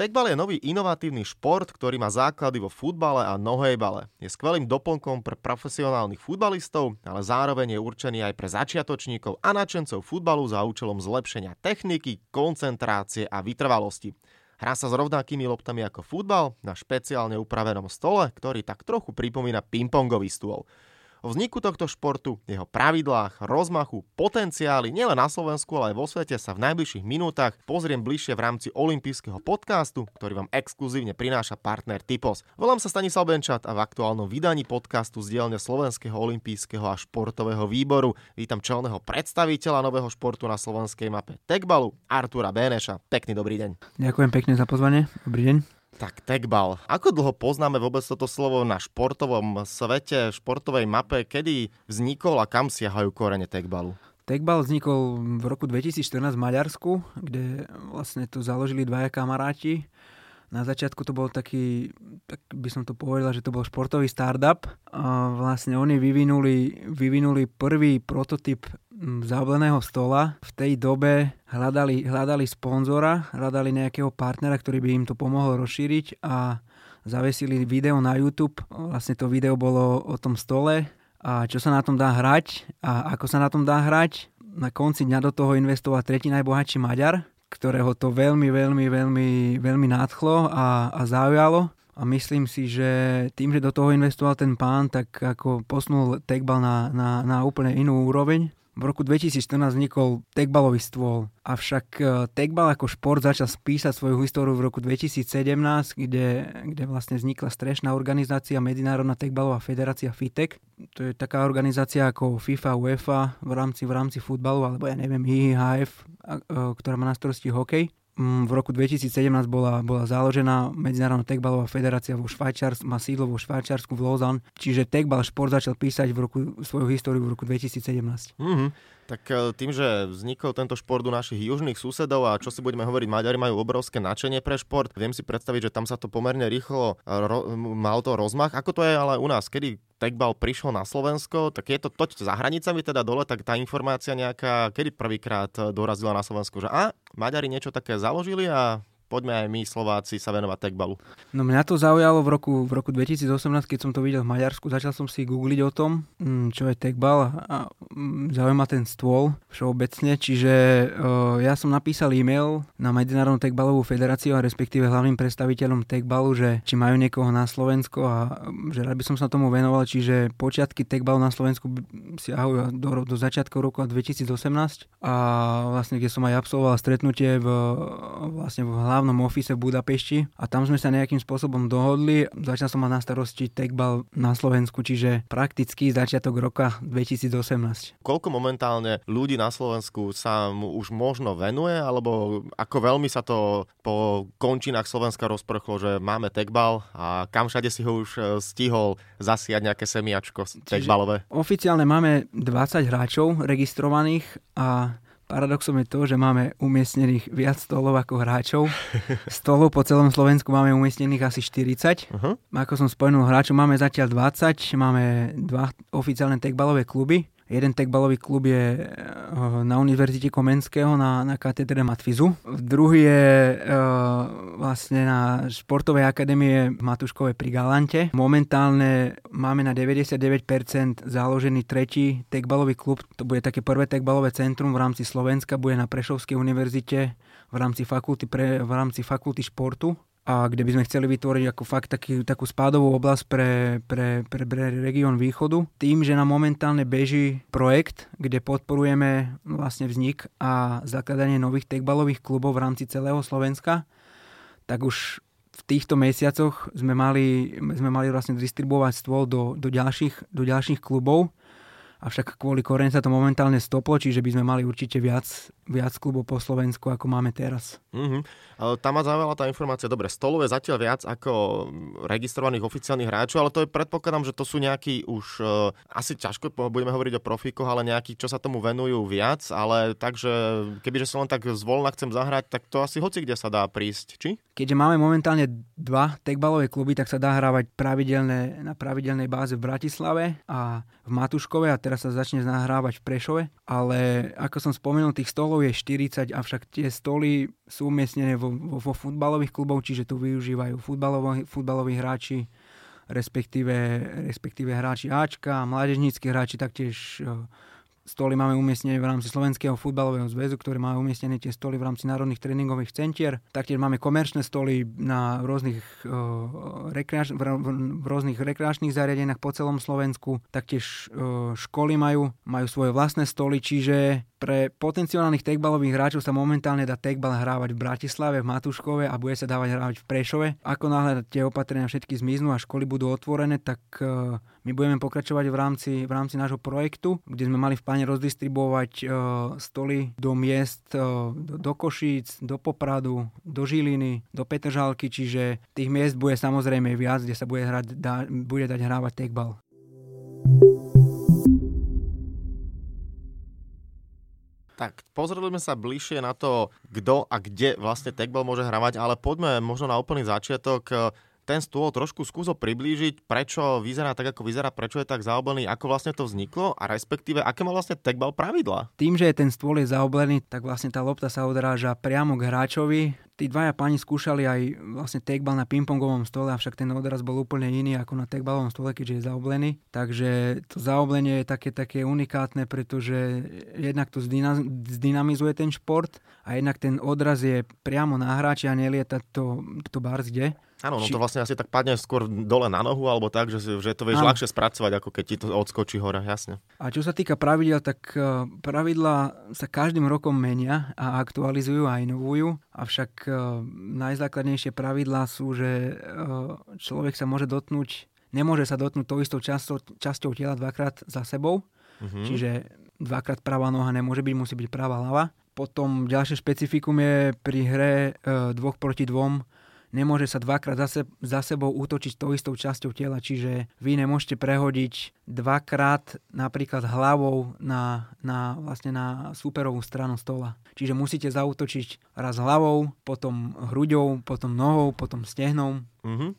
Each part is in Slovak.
Tekbal je nový inovatívny šport, ktorý má základy vo futbale a nohejbale. Je skvelým doplnkom pre profesionálnych futbalistov, ale zároveň je určený aj pre začiatočníkov a nadšencov futbalu za účelom zlepšenia techniky, koncentrácie a vytrvalosti. Hrá sa s rovnakými loptami ako futbal na špeciálne upravenom stole, ktorý tak trochu pripomína pingpongový stôl. O vzniku tohto športu, jeho pravidlách, rozmachu, potenciáli nielen na Slovensku, ale aj vo svete sa v najbližších minútach pozriem bližšie v rámci olympijského podcastu, ktorý vám exkluzívne prináša partner Typos. Volám sa Stanislav Benčat a v aktuálnom vydaní podcastu z dielne Slovenského olympijského a športového výboru vítam čelného predstaviteľa nového športu na slovenskej mape Tekbalu, Artura Béneša. Pekný dobrý deň. Ďakujem pekne za pozvanie. Dobrý deň. Tak tegbal. Ako dlho poznáme vôbec toto slovo na športovom svete, športovej mape? Kedy vznikol a kam siahajú korene tegbalu? Tegbal vznikol v roku 2014 v Maďarsku, kde vlastne to založili dvaja kamaráti. Na začiatku to bol taký, tak by som to povedal, že to bol športový startup. A vlastne oni vyvinuli, vyvinuli prvý prototyp zábleného stola. V tej dobe hľadali, hľadali sponzora, hľadali nejakého partnera, ktorý by im to pomohol rozšíriť a zavesili video na YouTube. Vlastne to video bolo o tom stole a čo sa na tom dá hrať a ako sa na tom dá hrať. Na konci dňa do toho investoval tretí najbohatší Maďar, ktorého to veľmi, veľmi, veľmi, veľmi nadchlo a, a zaujalo. A myslím si, že tým, že do toho investoval ten pán, tak ako posunul Tekbal na, na, na úplne inú úroveň. V roku 2014 vznikol tekbalový stôl, avšak e, tekbal ako šport začal spísať svoju históriu v roku 2017, kde, kde vlastne vznikla strešná organizácia Medzinárodná tekbalová federácia FITEC. To je taká organizácia ako FIFA, UEFA v rámci, v rámci futbalu, alebo ja neviem, IHF, e, ktorá má na starosti hokej. Mm, v roku 2017 bola, bola založená Medzinárodná tekbalová federácia vo Švajčiarsku, má sídlo vo Švajčiarsku v Lozan, čiže tekbal šport začal písať v roku, svoju históriu v roku 2017. Mm-hmm. Tak e, tým, že vznikol tento šport u našich južných susedov a čo si budeme hovoriť, Maďari majú obrovské nadšenie pre šport. Viem si predstaviť, že tam sa to pomerne rýchlo ro- mal to rozmach. Ako to je ale u nás? Kedy tekbal prišiel na Slovensko, tak je to toť za hranicami teda dole, tak tá informácia nejaká, kedy prvýkrát dorazila na Slovensku, že a, Maďari niečo také založili a poďme aj my Slováci sa venovať tekbalu. No mňa to zaujalo v roku, v roku 2018, keď som to videl v Maďarsku, začal som si googliť o tom, mm, čo je tekbal a mm, zaujíma ten stôl všeobecne, čiže uh, ja som napísal e-mail na Medzinárodnú tekbalovú federáciu a respektíve hlavným predstaviteľom tekbalu, že či majú niekoho na Slovensko a mm, že rád by som sa tomu venoval, čiže počiatky tekbalu na Slovensku siahajú do, do začiatku roku 2018 a vlastne kde som aj absolvoval stretnutie v, vlastne v hlavnom hlavnom ofise v Budapešti a tam sme sa nejakým spôsobom dohodli. Začal som mať na starosti techbal na Slovensku, čiže prakticky začiatok roka 2018. Koľko momentálne ľudí na Slovensku sa mu už možno venuje, alebo ako veľmi sa to po končinách Slovenska rozprchlo, že máme techbal a kam všade si ho už e, stihol zasiať nejaké semiačko techbalové? Oficiálne máme 20 hráčov registrovaných a Paradoxom je to, že máme umiestnených viac stolov ako hráčov. Stolov po celom Slovensku máme umiestnených asi 40. Uh-huh. Ako som spomenul, hráčov máme zatiaľ 20, máme dva oficiálne tekbalové kluby Jeden tekbalový klub je eh, na Univerzite Komenského na, na katedre Matfizu. Druhý je e, vlastne na Športovej akadémie Matuškovej pri Galante. Momentálne máme na 99% založený tretí tekbalový klub. To bude také prvé tekbalové centrum v rámci Slovenska. Bude na Prešovskej univerzite v rámci fakulty, pre, v rámci fakulty športu a kde by sme chceli vytvoriť ako fakt taký, takú spádovú oblasť pre, pre, pre, pre región východu. Tým, že nám momentálne beží projekt, kde podporujeme vlastne vznik a zakladanie nových tekbalových klubov v rámci celého Slovenska, tak už v týchto mesiacoch sme mali, sme mali vlastne distribuovať stôl do, do, ďalších, do ďalších klubov avšak kvôli korene sa to momentálne stoplo, čiže by sme mali určite viac, viac klubov po Slovensku, ako máme teraz. Mm-hmm. Tam ma zaujala tá informácia, dobre, stolov je zatiaľ viac ako registrovaných oficiálnych hráčov, ale to je predpokladám, že to sú nejakí už, uh, asi ťažko budeme hovoriť o profíkoch, ale nejakí, čo sa tomu venujú viac, ale takže kebyže sa len tak zvolna chcem zahrať, tak to asi hoci kde sa dá prísť, či? Keďže máme momentálne dva tekbalové kluby, tak sa dá hrávať pravidelne, na pravidelnej báze v Bratislave a v Matuškove a teraz sa začne nahrávať v Prešove, ale ako som spomenul, tých stolov je 40, avšak tie stoly sú umiestnené vo, vo, vo futbalových kluboch, čiže tu využívajú futbaloví, hráči, respektíve, respektíve hráči Ačka, mládežníckí hráči taktiež stoly máme umiestnené v rámci Slovenského futbalového zväzu, ktoré majú umiestnené tie stoly v rámci národných tréningových centier. Taktiež máme komerčné stoly na rôznych, uh, rekreač- v, v rôznych rekreačných zariadeniach po celom Slovensku. Taktiež uh, školy majú, majú svoje vlastné stoly, čiže pre potenciálnych tekbalových hráčov sa momentálne dá tekbal hrávať v Bratislave, v Matuškove a bude sa dávať hrávať v Prešove. Ako náhle tie opatrenia všetky zmiznú a školy budú otvorené, tak uh, my budeme pokračovať v rámci, v rámci nášho projektu, kde sme mali v pláne rozdistribuovať uh, stoly do miest, uh, do, do Košíc, do Popradu, do Žiliny, do Petržalky, čiže tých miest bude samozrejme viac, kde sa bude, hrať, dá, bude dať hrávať tekbal. Tak, pozreli sme sa bližšie na to, kto a kde vlastne tekbal môže hravať, ale poďme možno na úplný začiatok ten stôl trošku skúso priblížiť, prečo vyzerá tak, ako vyzerá, prečo je tak zaoblený, ako vlastne to vzniklo a respektíve, aké má vlastne tekbal pravidla? Tým, že ten stôl je zaoblený, tak vlastne tá lopta sa odráža priamo k hráčovi. Tí dvaja páni skúšali aj vlastne tekbal na pingpongovom stole, avšak ten odraz bol úplne iný ako na tekbalovom stole, keďže je zaoblený. Takže to zaoblenie je také, také unikátne, pretože jednak to zdynamizuje ten šport a jednak ten odraz je priamo na hráči a nelieta to, to bars kde. Áno, no Či... to vlastne asi tak padne skôr dole na nohu, alebo tak, že, že to vieš Áno. ľahšie spracovať, ako keď ti to odskočí hore, jasne. A čo sa týka pravidel, tak e, pravidla sa každým rokom menia a aktualizujú a inovujú, avšak e, najzákladnejšie pravidlá sú, že e, človek sa môže dotknúť, nemôže sa dotknúť tou istou časťou, časťou tela dvakrát za sebou, mm-hmm. čiže dvakrát pravá noha nemôže byť, musí byť pravá hlava. Potom ďalšie špecifikum je pri hre dvoch proti dvom, nemôže sa dvakrát za, se, za sebou útočiť tou istou časťou tela, čiže vy nemôžete prehodiť dvakrát napríklad hlavou na, na, vlastne na superovú stranu stola. Čiže musíte zautočiť raz hlavou, potom hruďou, potom nohou, potom stehnou. Uh-huh.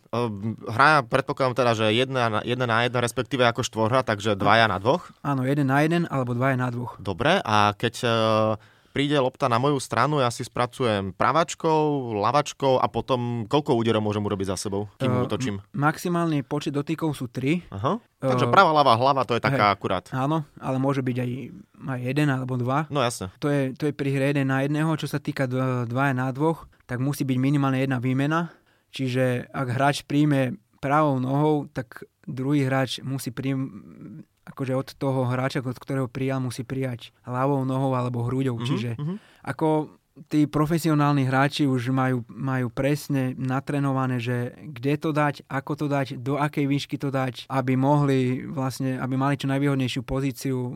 Hra, predpokladám teda, že jedna na, jedna na jedna, respektíve ako štvorhra, takže dvaja na dvoch? Áno, jeden na jeden alebo dvaja na dvoch. Dobre, a keď uh príde lopta na moju stranu, ja si spracujem pravačkou, lavačkou a potom koľko úderov môžem urobiť za sebou, kým uh, útočím? Maximálny počet dotykov sú 3. Aha. Takže pravá, ľavá hlava, to je taká hej, akurát. Áno, ale môže byť aj, aj jeden alebo dva. No jasne. To je, to je pri hre jeden na jedného, čo sa týka dva na dvoch, tak musí byť minimálne jedna výmena. Čiže ak hráč príjme pravou nohou, tak druhý hráč musí príjm, akože od toho hráča, od ktorého prijal, musí prijať hlavou, nohou alebo hruďou. Mm-hmm, Čiže mm-hmm. ako tí profesionálni hráči už majú, majú presne natrenované, že kde to dať, ako to dať, do akej výšky to dať, aby mohli vlastne, aby mali čo najvýhodnejšiu pozíciu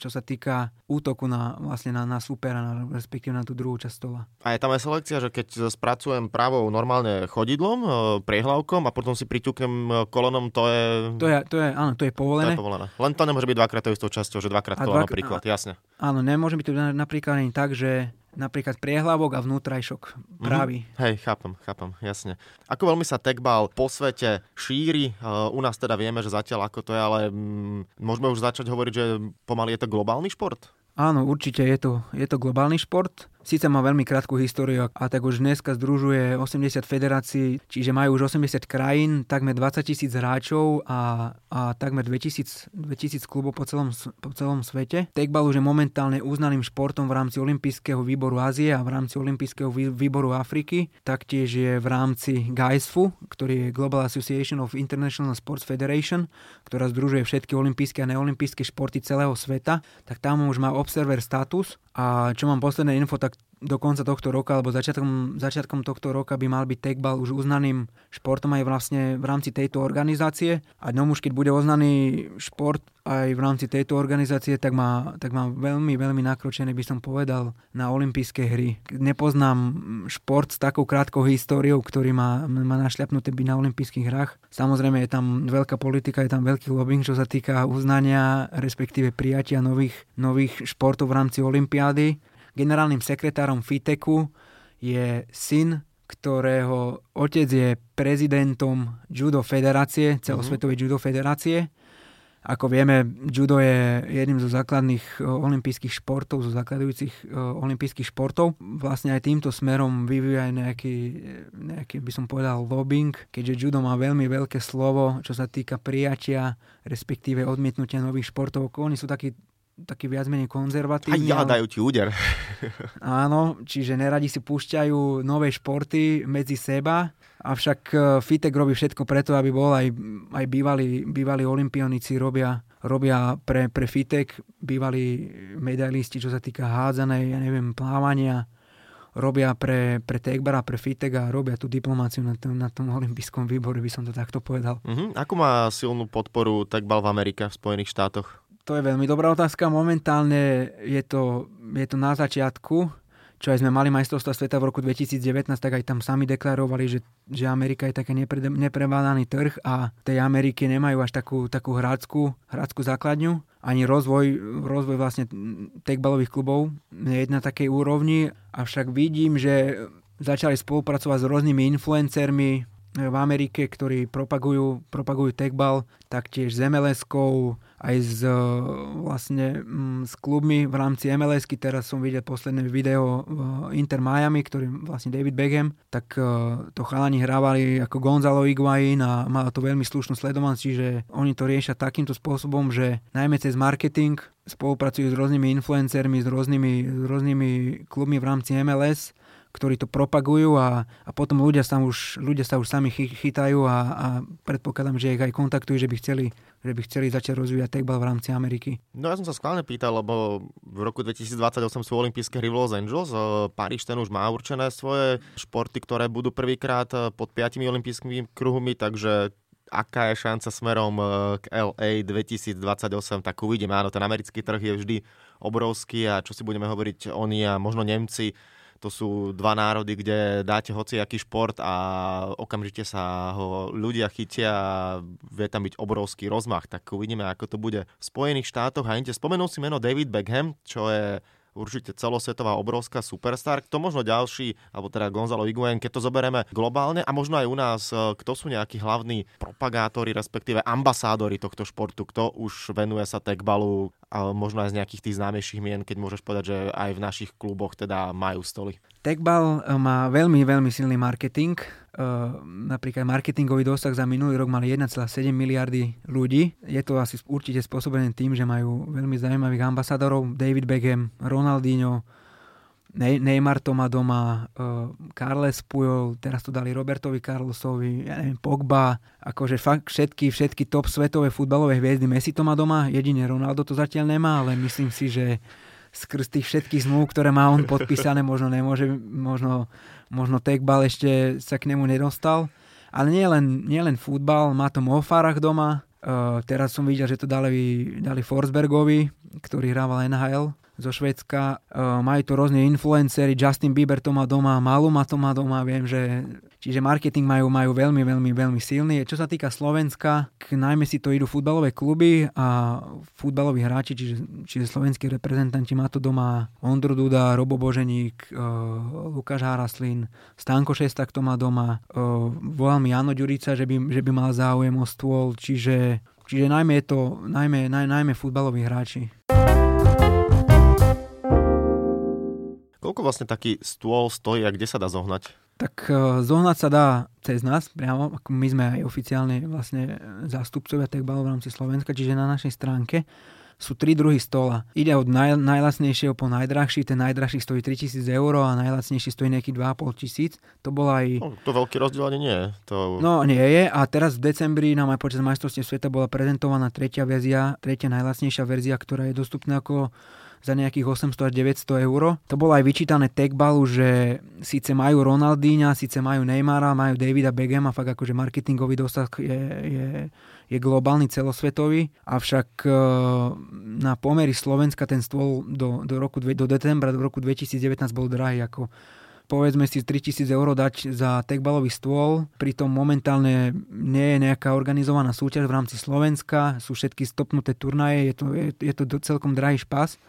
čo sa týka útoku na, vlastne na, na supera, na, respektíve na tú druhú časť stola. A je tam aj selekcia, že keď spracujem pravou normálne chodidlom, e, priehlavkom a potom si priťuknem e, kolonom, to je... To je, to je áno, to je povolené. To je povolené. Len to nemôže byť dvakrát to istou časťou, že dvakrát koleno dvak... napríklad, jasne. Áno, nemôže byť to napríklad ani tak, že napríklad priehlavok a vnútrajšok pravý. Mm-hmm. Hej, chápem, chápem, jasne. Ako veľmi sa tekbal po svete šíri, uh, u nás teda vieme, že zatiaľ ako to je, ale mm, môžeme už začať hovoriť, že pomaly je to globálny šport? Áno, určite je to, je to globálny šport. Síce má veľmi krátku históriu a tak už dneska združuje 80 federácií, čiže majú už 80 krajín, takmer 20 tisíc hráčov a, a takmer 2000, 2000 klubov po celom, po celom svete. Tekbal už je momentálne uznaným športom v rámci Olympijského výboru Ázie a v rámci Olympijského výboru Afriky. Taktiež je v rámci GAISFu, ktorý je Global Association of International Sports Federation, ktorá združuje všetky olympijské a neolympijské športy celého sveta, tak tam už má observer status a čo mám posledné info, tak do konca tohto roka alebo začiatkom, začiatkom tohto roka by mal byť tekbal už uznaným športom aj vlastne v rámci tejto organizácie. A dňom už keď bude uznaný šport aj v rámci tejto organizácie, tak má, tak má veľmi, veľmi nakročené, by som povedal, na olympijské hry. Nepoznám šport s takou krátkou históriou, ktorý má, má našľapnuté byť na olympijských hrách. Samozrejme je tam veľká politika, je tam veľký lobbying, čo sa týka uznania, respektíve prijatia nových, nových športov v rámci olympiády. Generálnym sekretárom FITECu je syn, ktorého otec je prezidentom Judo federácie, celosvetovej mm-hmm. Judo federácie Ako vieme, judo je jedným zo základných olympijských športov, zo zakladujúcich olympijských športov. Vlastne aj týmto smerom vyvíja aj nejaký, nejaký, by som povedal, lobbying, keďže judo má veľmi veľké slovo, čo sa týka prijatia, respektíve odmietnutia nových športov. Oni sú takí taký viac menej konzervatívny. A ja dajú ti úder. Áno, čiže neradi si púšťajú nové športy medzi seba, avšak e, Fitek robí všetko preto, aby bol aj, aj bývalí, bývalí olimpionici robia, robia pre, pre Fitek, bývalí medailisti, čo sa týka hádzanej, ja neviem, plávania, robia pre, pre Tegbara, pre Fitek a robia tú diplomáciu na tom, na tom olympijskom výbore, by som to takto povedal. Uh-huh. Ako má silnú podporu Tegbal v Amerike, v Spojených štátoch? To je veľmi dobrá otázka. Momentálne je to, je to na začiatku, čo aj sme mali majstrovstva sveta v roku 2019, tak aj tam sami deklarovali, že, že Amerika je taký nepre, neprevádaný trh a tej Amerike nemajú až takú, takú hrácku, hrácku základňu. Ani rozvoj, rozvoj vlastne tekbalových klubov je na takej úrovni, avšak vidím, že začali spolupracovať s rôznymi influencermi v Amerike, ktorí propagujú, propagujú tekbal, taktiež s MLS-kou, aj s, e, vlastne, mm, s klubmi v rámci mls Teraz som videl posledné video v Inter Miami, ktorý vlastne David Beckham, tak e, to chalani hrávali ako Gonzalo Higuain a má to veľmi slušnú sledovanosť, čiže oni to riešia takýmto spôsobom, že najmä cez marketing spolupracujú s rôznymi influencermi, s rôznymi, s rôznymi klubmi v rámci MLS ktorí to propagujú a, a potom ľudia sa už, ľudia sa už sami chytajú a, a predpokladám, že ich aj kontaktujú, že by chceli, že by chceli začať rozvíjať tekbal v rámci Ameriky. No ja som sa skválne pýtal, lebo v roku 2028 sú olympijské hry v Los Angeles. Paríž ten už má určené svoje športy, ktoré budú prvýkrát e, pod piatimi olympijskými kruhmi, takže aká je šanca smerom e, k LA 2028, tak uvidíme. Áno, ten americký trh je vždy obrovský a čo si budeme hovoriť oni a možno Nemci, to sú dva národy, kde dáte hociaký šport a okamžite sa ho ľudia chytia a vie tam byť obrovský rozmach. Tak uvidíme, ako to bude v Spojených štátoch. A spomenul si meno David Beckham, čo je určite celosvetová obrovská superstar. Kto možno ďalší, alebo teda Gonzalo Higuain, keď to zoberieme globálne a možno aj u nás, e, kto sú nejakí hlavní propagátori, respektíve ambasádori tohto športu, kto už venuje sa tekbalu, a možno aj z nejakých tých známejších mien, keď môžeš povedať, že aj v našich kluboch teda majú stoly. Tekbal e, má veľmi, veľmi silný marketing. Uh, napríklad marketingový dosah za minulý rok mali 1,7 miliardy ľudí. Je to asi určite spôsobené tým, že majú veľmi zaujímavých ambasádorov. David Beckham, Ronaldinho, Neymar to má doma, uh, Carles Puyol, teraz to dali Robertovi Carlosovi, ja neviem, Pogba, akože fakt všetky, všetky top svetové futbalové hviezdy, Messi to má doma, jedine Ronaldo to zatiaľ nemá, ale myslím si, že skrz tých všetkých zmluv, ktoré má on podpísané, možno nemôže, možno, možno tekbal ešte sa k nemu nedostal. Ale nie len, nie len futbal, má to Mofárach doma. Uh, teraz som videl, že to dali, dali Forsbergovi, ktorý hrával NHL zo Švedska. Uh, majú to rôzne influencery, Justin Bieber to má doma, Maluma to má doma, viem, že Čiže marketing majú, majú veľmi, veľmi, veľmi silný. Čo sa týka Slovenska, k, najmä si to idú futbalové kluby a futbaloví hráči, čiže, čiže slovenskí reprezentanti. Má to doma Ondru Duda, Robo Boženík, uh, Lukáš Haraslin, Stanko Šestak to má doma. Uh, volal mi Jano Ďurica, že by, že by mal záujem o stôl, čiže, čiže najmä je to najmä, naj, najmä futbaloví hráči. Koľko vlastne taký stôl stojí a kde sa dá zohnať? tak e, zohnať sa dá cez nás, priamo, ako my sme aj oficiálne vlastne zástupcovia tekbalu v rámci Slovenska, čiže na našej stránke sú tri druhy stola. Ide od naj, najlasnejšieho po najdrahší, ten najdrahší stojí 3000 eur a najlacnejší stojí nejakých 2,5 tisíc. To bol aj... No, to veľký rozdiel ani nie. To... No nie je a teraz v decembri nám aj počas majstrovstiev sveta bola prezentovaná tretia verzia, tretia najlacnejšia verzia, ktorá je dostupná ako za nejakých 800 až 900 eur. To bolo aj vyčítané Techbalu, že síce majú Ronaldíňa, síce majú Neymara, majú Davida Begema, fakt akože marketingový dosah je, je, je globálny, celosvetový, avšak e, na pomery Slovenska ten stôl do, do, roku, do decembra do roku 2019 bol drahý ako povedzme si 3000 eur dať za tekbalový stôl, pritom momentálne nie je nejaká organizovaná súťaž v rámci Slovenska, sú všetky stopnuté turnaje, je to, je, je to celkom drahý špas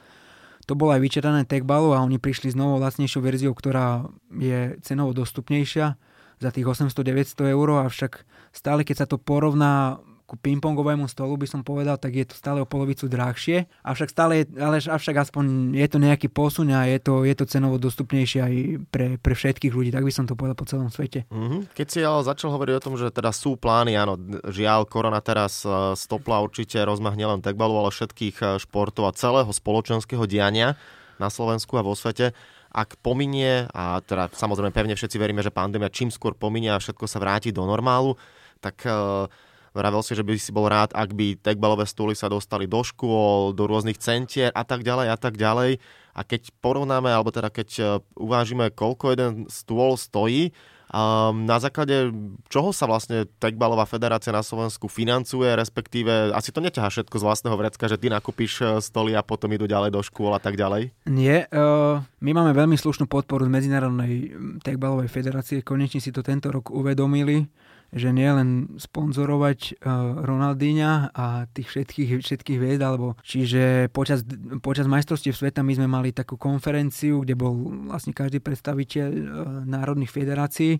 to bolo aj vyčetané techbalu a oni prišli s novou lacnejšou verziou, ktorá je cenovo dostupnejšia za tých 800-900 eur, avšak stále keď sa to porovná ku pingpongovému stolu by som povedal, tak je to stále o polovicu drahšie, avšak stále, ale avšak aspoň je to nejaký posun a je to, je to cenovo dostupnejšie aj pre, pre všetkých ľudí, tak by som to povedal po celom svete. Mm-hmm. Keď si ale začal hovoriť o tom, že teda sú plány, áno, žiaľ, korona teraz e, stopla určite rozmah nielen tekbalu, ale všetkých e, športov a celého spoločenského diania na Slovensku a vo svete ak pominie, a teda samozrejme pevne všetci veríme, že pandémia čím skôr pominie a všetko sa vráti do normálu, tak uh, vravel si, že by si bol rád, ak by tekbalové stúly sa dostali do škôl, do rôznych centier a tak ďalej a tak ďalej. A keď porovnáme, alebo teda keď e, uvážime, koľko jeden stôl stojí, Um, na základe čoho sa vlastne Tekbalová federácia na Slovensku financuje, respektíve asi to neťahá všetko z vlastného vrecka, že ty nakúpiš e, stoly a potom idú ďalej do škôl a tak ďalej? Nie, uh, my máme veľmi slušnú podporu z Medzinárodnej Tekbalovej federácie, konečne si to tento rok uvedomili že nie len sponzorovať uh, Ronaldíňa a tých všetkých, všetkých vied, alebo čiže počas, počas majstrovstiev sveta my sme mali takú konferenciu, kde bol vlastne každý predstaviteľ uh, národných federácií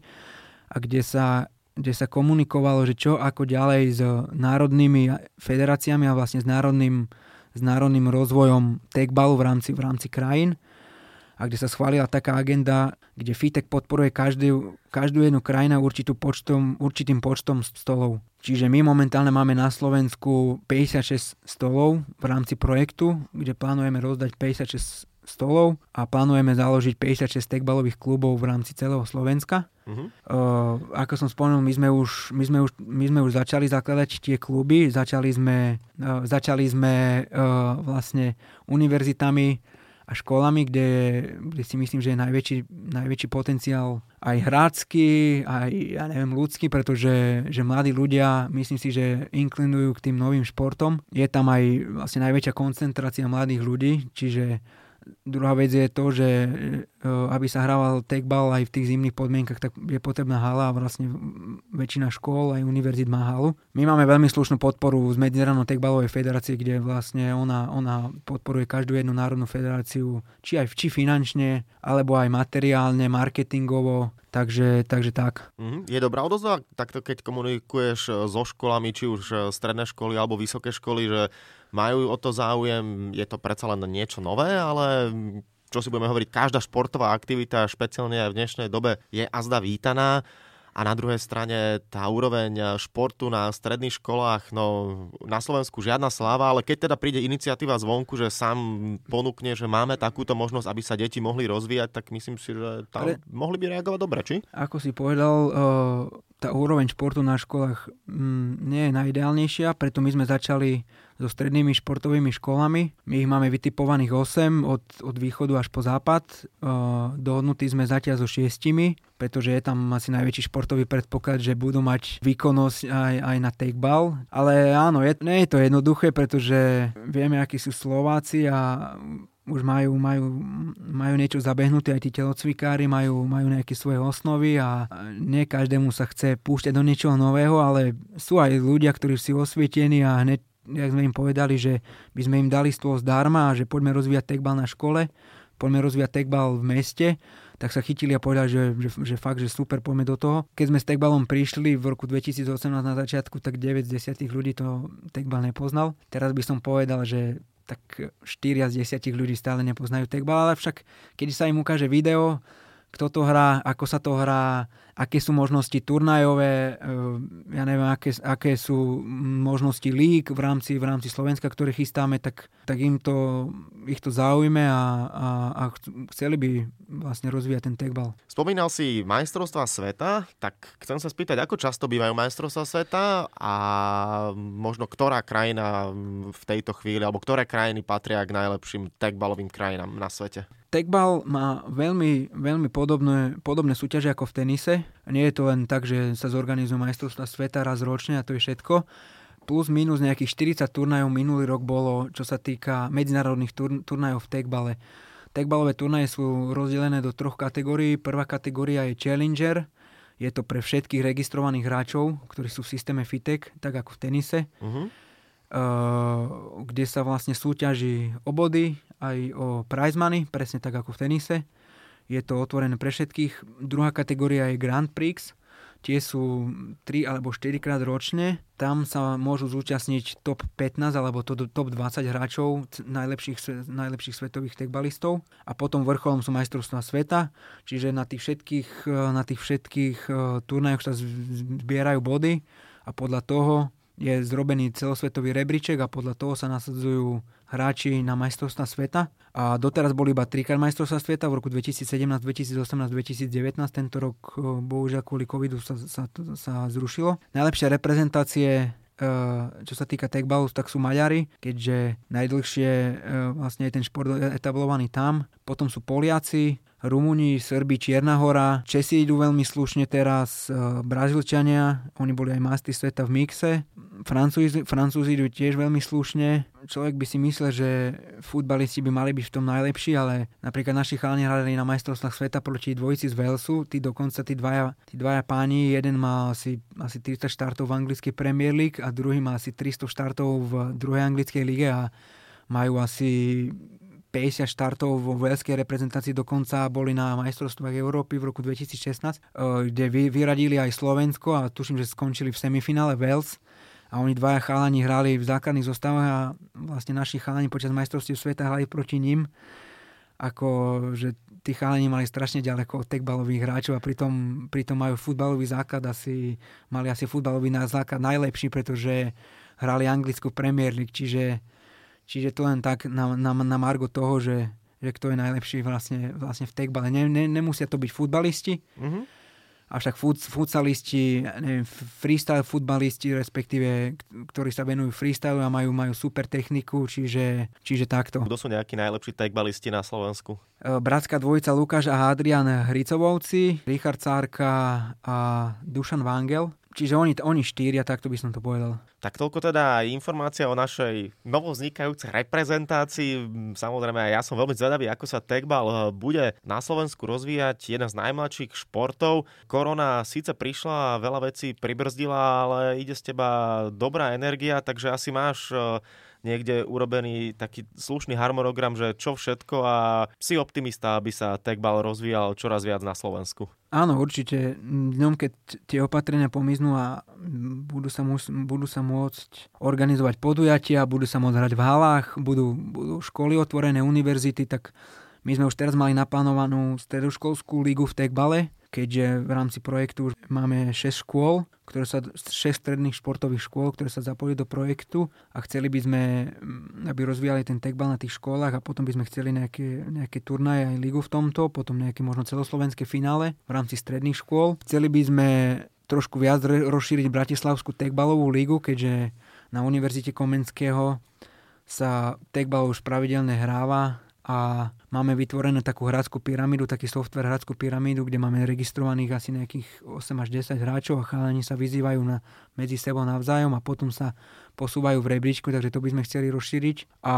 a kde sa kde sa komunikovalo, že čo ako ďalej s národnými federáciami a vlastne s národným, s národným rozvojom tekbalu v rámci, v rámci krajín a kde sa schválila taká agenda, kde FITEC podporuje každý, každú jednu krajinu určitú počtom, určitým počtom stolov. Čiže my momentálne máme na Slovensku 56 stolov v rámci projektu, kde plánujeme rozdať 56 stolov a plánujeme založiť 56 tekbalových klubov v rámci celého Slovenska. Uh-huh. Uh, ako som spomenul, my sme, už, my, sme už, my sme už začali zakladať tie kluby, začali sme, uh, začali sme uh, vlastne univerzitami a školami, kde, kde si myslím, že je najväčší, najväčší potenciál aj hrácky, aj ja neviem, ľudský, pretože že mladí ľudia, myslím si, že inklinujú k tým novým športom. Je tam aj vlastne najväčšia koncentrácia mladých ľudí, čiže Druhá vec je to, že e, aby sa hrával takeball aj v tých zimných podmienkach, tak je potrebná hala a vlastne väčšina škôl aj univerzit má halu. My máme veľmi slušnú podporu z Medzinárodnej takeballovej federácie, kde vlastne ona, ona podporuje každú jednu národnú federáciu, či aj či finančne, alebo aj materiálne, marketingovo, Takže, takže tak. Je dobrá odozva takto, keď komunikuješ e, so školami, či už e, stredné školy alebo vysoké školy, že majú o to záujem, je to predsa len niečo nové, ale čo si budeme hovoriť, každá športová aktivita, špeciálne aj v dnešnej dobe, je azda vítaná a na druhej strane tá úroveň športu na stredných školách, no na Slovensku žiadna sláva, ale keď teda príde iniciatíva zvonku, že sám ponúkne, že máme takúto možnosť, aby sa deti mohli rozvíjať, tak myslím si, že tam Ale... mohli by reagovať dobre, či? Ako si povedal, tá úroveň športu na školách mm, nie je najideálnejšia, preto my sme začali so strednými športovými školami. My ich máme vytipovaných 8 od, od východu až po západ. Uh, dohodnutí sme zatiaľ so šiestimi, pretože je tam asi najväčší športový predpoklad, že budú mať výkonnosť aj, aj na takeball. Ale áno, je, nie je to jednoduché, pretože vieme, akí sú Slováci a už majú, majú, majú niečo zabehnuté, aj tí telocvikári majú, majú nejaké svoje osnovy a nie každému sa chce púšťať do niečoho nového, ale sú aj ľudia, ktorí sú osvietení a hneď jak sme im povedali, že by sme im dali stôl zdarma a že poďme rozvíjať tekbal na škole, poďme rozvíjať tekbal v meste, tak sa chytili a povedali, že, že, že fakt, že super, poďme do toho. Keď sme s tekbalom prišli v roku 2018 na začiatku, tak 9 z 10 ľudí to tekbal nepoznal. Teraz by som povedal, že tak 4 z 10 ľudí stále nepoznajú tekbal, ale však keď sa im ukáže video, kto to hrá, ako sa to hrá, aké sú možnosti turnajové, eh, ja neviem, aké, aké sú možnosti lík v rámci, v rámci Slovenska, ktoré chystáme, tak, tak im to, ich to zaujme a, a, a chceli by vlastne rozvíjať ten tekbal. Spomínal si majstrovstvá sveta, tak chcem sa spýtať, ako často bývajú majstrovstvá sveta a možno ktorá krajina v tejto chvíli, alebo ktoré krajiny patria k najlepším tekbalovým krajinám na svete? Tekbal má veľmi, veľmi podobné, podobné súťaže ako v tenise. Nie je to len tak, že sa zorganizujú majstrovstvá sveta raz ročne a to je všetko. Plus minus nejakých 40 turnajov minulý rok bolo, čo sa týka medzinárodných tur- turnajov v tekbale. Tekbalové turnaje sú rozdelené do troch kategórií. Prvá kategória je Challenger, je to pre všetkých registrovaných hráčov, ktorí sú v systéme FITEC, tak ako v tenise. Uh-huh. Uh, kde sa vlastne súťaží o body, aj o prize money, presne tak ako v tenise. Je to otvorené pre všetkých. Druhá kategória je Grand Prix, Tie sú 3 alebo 4 krát ročne. Tam sa môžu zúčastniť top 15 alebo to, top 20 hráčov najlepších, najlepších svetových tekbalistov. A potom vrcholom sú majstrovstvá sveta. Čiže na tých všetkých, na tých všetkých eh, turnajoch sa zbierajú body a podľa toho je zrobený celosvetový rebríček a podľa toho sa nasadzujú hráči na majstrovstvá sveta. A doteraz boli iba trikrát majstrovstvá sveta v roku 2017, 2018, 2019. Tento rok e, bohužiaľ kvôli covidu sa, sa, sa zrušilo. Najlepšie reprezentácie e, čo sa týka techballu, tak sú Maďari, keďže najdlhšie e, vlastne je ten šport etablovaný tam. Potom sú Poliaci, Rumúni, Srbi, Čierna hora, Česi idú veľmi slušne teraz, Brazílčania, oni boli aj mastri sveta v mixe, Francúzi, Francúzi idú tiež veľmi slušne. Človek by si myslel, že futbalisti by mali byť v tom najlepší, ale napríklad naši chalani hrali na majstrovstvách sveta proti dvojici z Walesu. Tí dokonca, tí dvaja, tí dvaja páni, jeden má asi, asi 300 štartov v anglickej Premier League a druhý má asi 300 štartov v druhej anglickej lige a majú asi 50 štartov vo veľskej reprezentácii dokonca boli na majstrovstvách Európy v roku 2016, eh, kde vyradili aj Slovensko a tuším, že skončili v semifinále Wales. A oni dvaja chalani hrali v základných zostavách a vlastne naši chalani počas majstrovstiev sveta hrali proti ním. Ako že tí chalani mali strašne ďaleko od tekbalových hráčov a pritom, pritom majú futbalový základ asi, mali asi futbalový základ najlepší, pretože hrali anglickú Premier League, čiže, čiže to len tak na, na, na margo toho, že, že kto je najlepší vlastne, vlastne v tekbale. Ne, ne, nemusia to byť futbalisti, mm-hmm avšak futsalisti, neviem, freestyle futbalisti, respektíve, ktorí sa venujú freestyle a majú, majú super techniku, čiže, čiže takto. Kto sú nejakí najlepší tekbalisti na Slovensku? E, bratská dvojica Lukáš a Adrian Hricovovci, Richard Cárka a Dušan Vangel. Čiže oni, oni štyria, takto by som to povedal. Tak toľko teda informácia o našej novovznikajúcej reprezentácii. Samozrejme, ja som veľmi zvedavý, ako sa tegbal eh, bude na Slovensku rozvíjať. Jeden z najmladších športov. Korona síce prišla veľa vecí pribrzdila, ale ide z teba dobrá energia, takže asi máš eh, niekde urobený taký slušný harmonogram, že čo všetko a si optimista, aby sa tegbal rozvíjal čoraz viac na Slovensku. Áno, určite. Dňom, keď tie opatrenia pomiznú a budú sa, mus, budú sa môcť organizovať podujatia, budú sa môcť hrať v halách, budú, budú školy otvorené, univerzity, tak my sme už teraz mali naplánovanú stredoškolskú lígu v tekbale, keďže v rámci projektu máme 6 škôl, ktoré sa, 6 stredných športových škôl, ktoré sa zapojili do projektu a chceli by sme, mm, aby rozvíjali ten tekbal na tých školách a potom by sme chceli nejaké, nejaké turnaje aj ligu v tomto, potom nejaké možno celoslovenské finále v rámci stredných škôl. Chceli by sme trošku viac rozšíriť Bratislavskú tekbalovú ligu, keďže na Univerzite Komenského sa tekbal už pravidelne hráva a máme vytvorenú takú hráckú pyramídu, taký software hráckú pyramídu, kde máme registrovaných asi nejakých 8 až 10 hráčov a chalani sa vyzývajú na, medzi sebou navzájom a potom sa posúvajú v rebríčku, takže to by sme chceli rozšíriť. A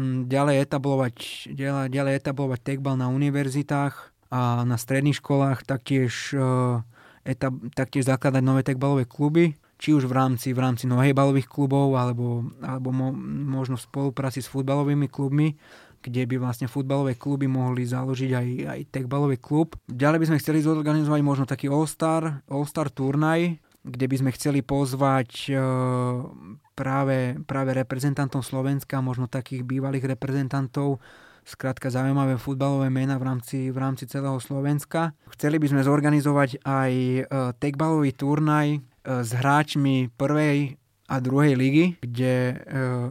m, mm, ďalej etablovať, ďalej, ďalej etablovať techbal na univerzitách a na stredných školách, taktiež, uh, etab, taktiež zakladať nové techbalové kluby, či už v rámci, v rámci nohejbalových klubov alebo, alebo mo, možno v spolupráci s futbalovými klubmi kde by vlastne futbalové kluby mohli založiť aj, aj techbalový klub. Ďalej by sme chceli zorganizovať možno taký All-Star, All-Star turnaj, kde by sme chceli pozvať e, práve, práve reprezentantov Slovenska, možno takých bývalých reprezentantov, skrátka zaujímavé futbalové mena v rámci, v rámci celého Slovenska. Chceli by sme zorganizovať aj e, techbalový turnaj e, s hráčmi prvej a druhej ligy, kde, eh,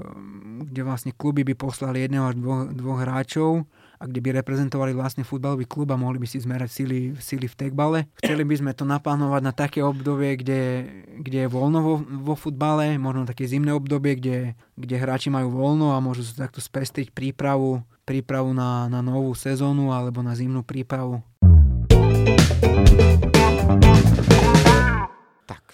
kde vlastne kluby by poslali jedného až dvoch, dvoch hráčov a kde by reprezentovali vlastne futbalový klub a mohli by si zmerať síly, síly v tekbale. Chceli by sme to naplánovať na také obdobie, kde, kde je voľno vo, vo futbale, možno také zimné obdobie, kde, kde hráči majú voľno a môžu sa takto spestriť prípravu, prípravu na, na novú sezónu alebo na zimnú prípravu.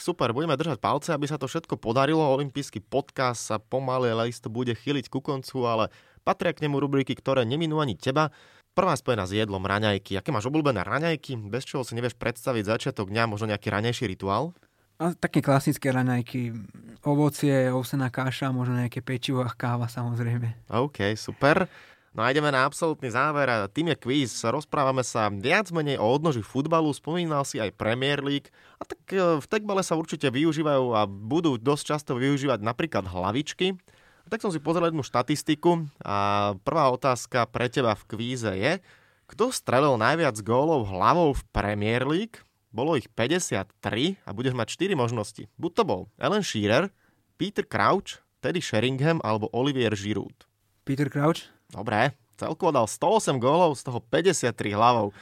Super, budeme držať palce, aby sa to všetko podarilo. Olympijský podcast sa pomaly, ale isto bude chyliť ku koncu, ale patria k nemu rubriky, ktoré neminú ani teba. Prvá spojená s jedlom, raňajky. Aké máš obľúbené raňajky? Bez čoho si nevieš predstaviť začiatok dňa, možno nejaký raňajší rituál? A také klasické raňajky. Ovocie, ovsená kaša, možno nejaké pečivo a káva samozrejme. OK, super. No a ideme na absolútny záver a tým je quiz. Rozprávame sa viac menej o odnoži futbalu, spomínal si aj Premier League a tak e, v tekbale sa určite využívajú a budú dosť často využívať napríklad hlavičky. A tak som si pozrel jednu štatistiku a prvá otázka pre teba v kvíze je, kto strelil najviac gólov hlavou v Premier League? Bolo ich 53 a budeš mať 4 možnosti. Buď to bol Alan Shearer, Peter Crouch, Teddy Sheringham alebo Olivier Giroud. Peter Crouch? Dobre, celkovo dal 108 gólov, z toho 53 hlavou.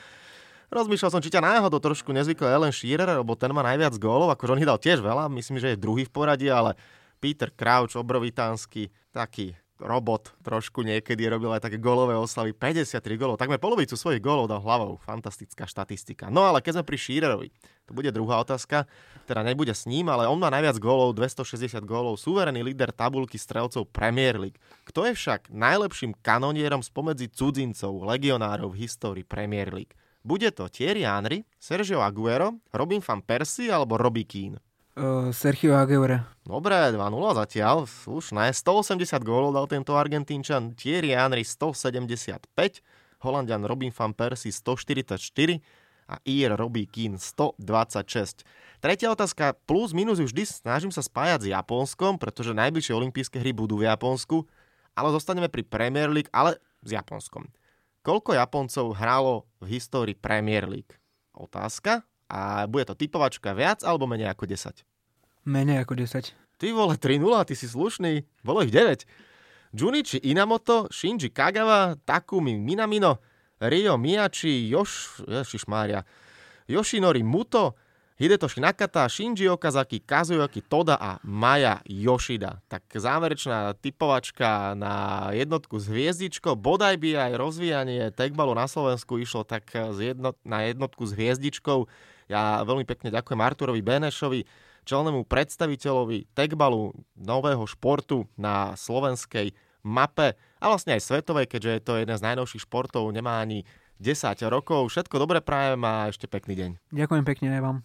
Rozmýšľal som, či ťa náhodou trošku nezvykol Ellen Shearer, lebo ten má najviac gólov, akože on ich dal tiež veľa, myslím, že je druhý v poradí, ale Peter Crouch, obrovitánsky, taký robot trošku niekedy robil aj také golové oslavy. 53 golov, takmer polovicu svojich golov dal hlavou. Fantastická štatistika. No ale keď sme pri Shearerovi, to bude druhá otázka, teda nebude s ním, ale on má najviac gólov, 260 gólov, suverený líder tabulky strelcov Premier League. Kto je však najlepším kanonierom spomedzi cudzincov, legionárov v histórii Premier League? Bude to Thierry Henry, Sergio Aguero, Robin van Persie alebo Robbie Keane? Uh, Sergio Aguero. Dobre, 2-0 zatiaľ, slušné. 180 gólov dal tento Argentínčan, Thierry Henry 175, Holandian Robin van Persie 144 a Ir Robbie Keane 126. Tretia otázka, plus minus vždy snažím sa spájať s Japonskom, pretože najbližšie olympijské hry budú v Japonsku, ale zostaneme pri Premier League, ale s Japonskom. Koľko Japoncov hralo v histórii Premier League? Otázka. A bude to typovačka viac alebo menej ako 10? Menej ako 10. Ty vole, 3-0, ty si slušný. Bolo ich 9. Junichi Inamoto, Shinji Kagawa, Takumi Minamino, Ryo Miyachi, Yosh... Ježišmária, Yoshinori Muto, Hidetoshi Nakata, Shinji Okazaki, Kazuyoki Toda a Maya Yoshida. Tak záverečná typovačka na jednotku s hviezdičkou. Bodaj by aj rozvíjanie tekbalu na Slovensku išlo tak na jednotku s hviezdičkou. Ja veľmi pekne ďakujem Arturovi Benešovi, čelnému predstaviteľovi tekbalu nového športu na slovenskej mape a vlastne aj svetovej, keďže je to jeden z najnovších športov, nemá ani 10 rokov. Všetko dobré prajem a ešte pekný deň. Ďakujem pekne aj vám.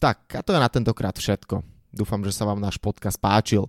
Tak, a to je na tentokrát všetko. Dúfam, že sa vám náš podcast páčil.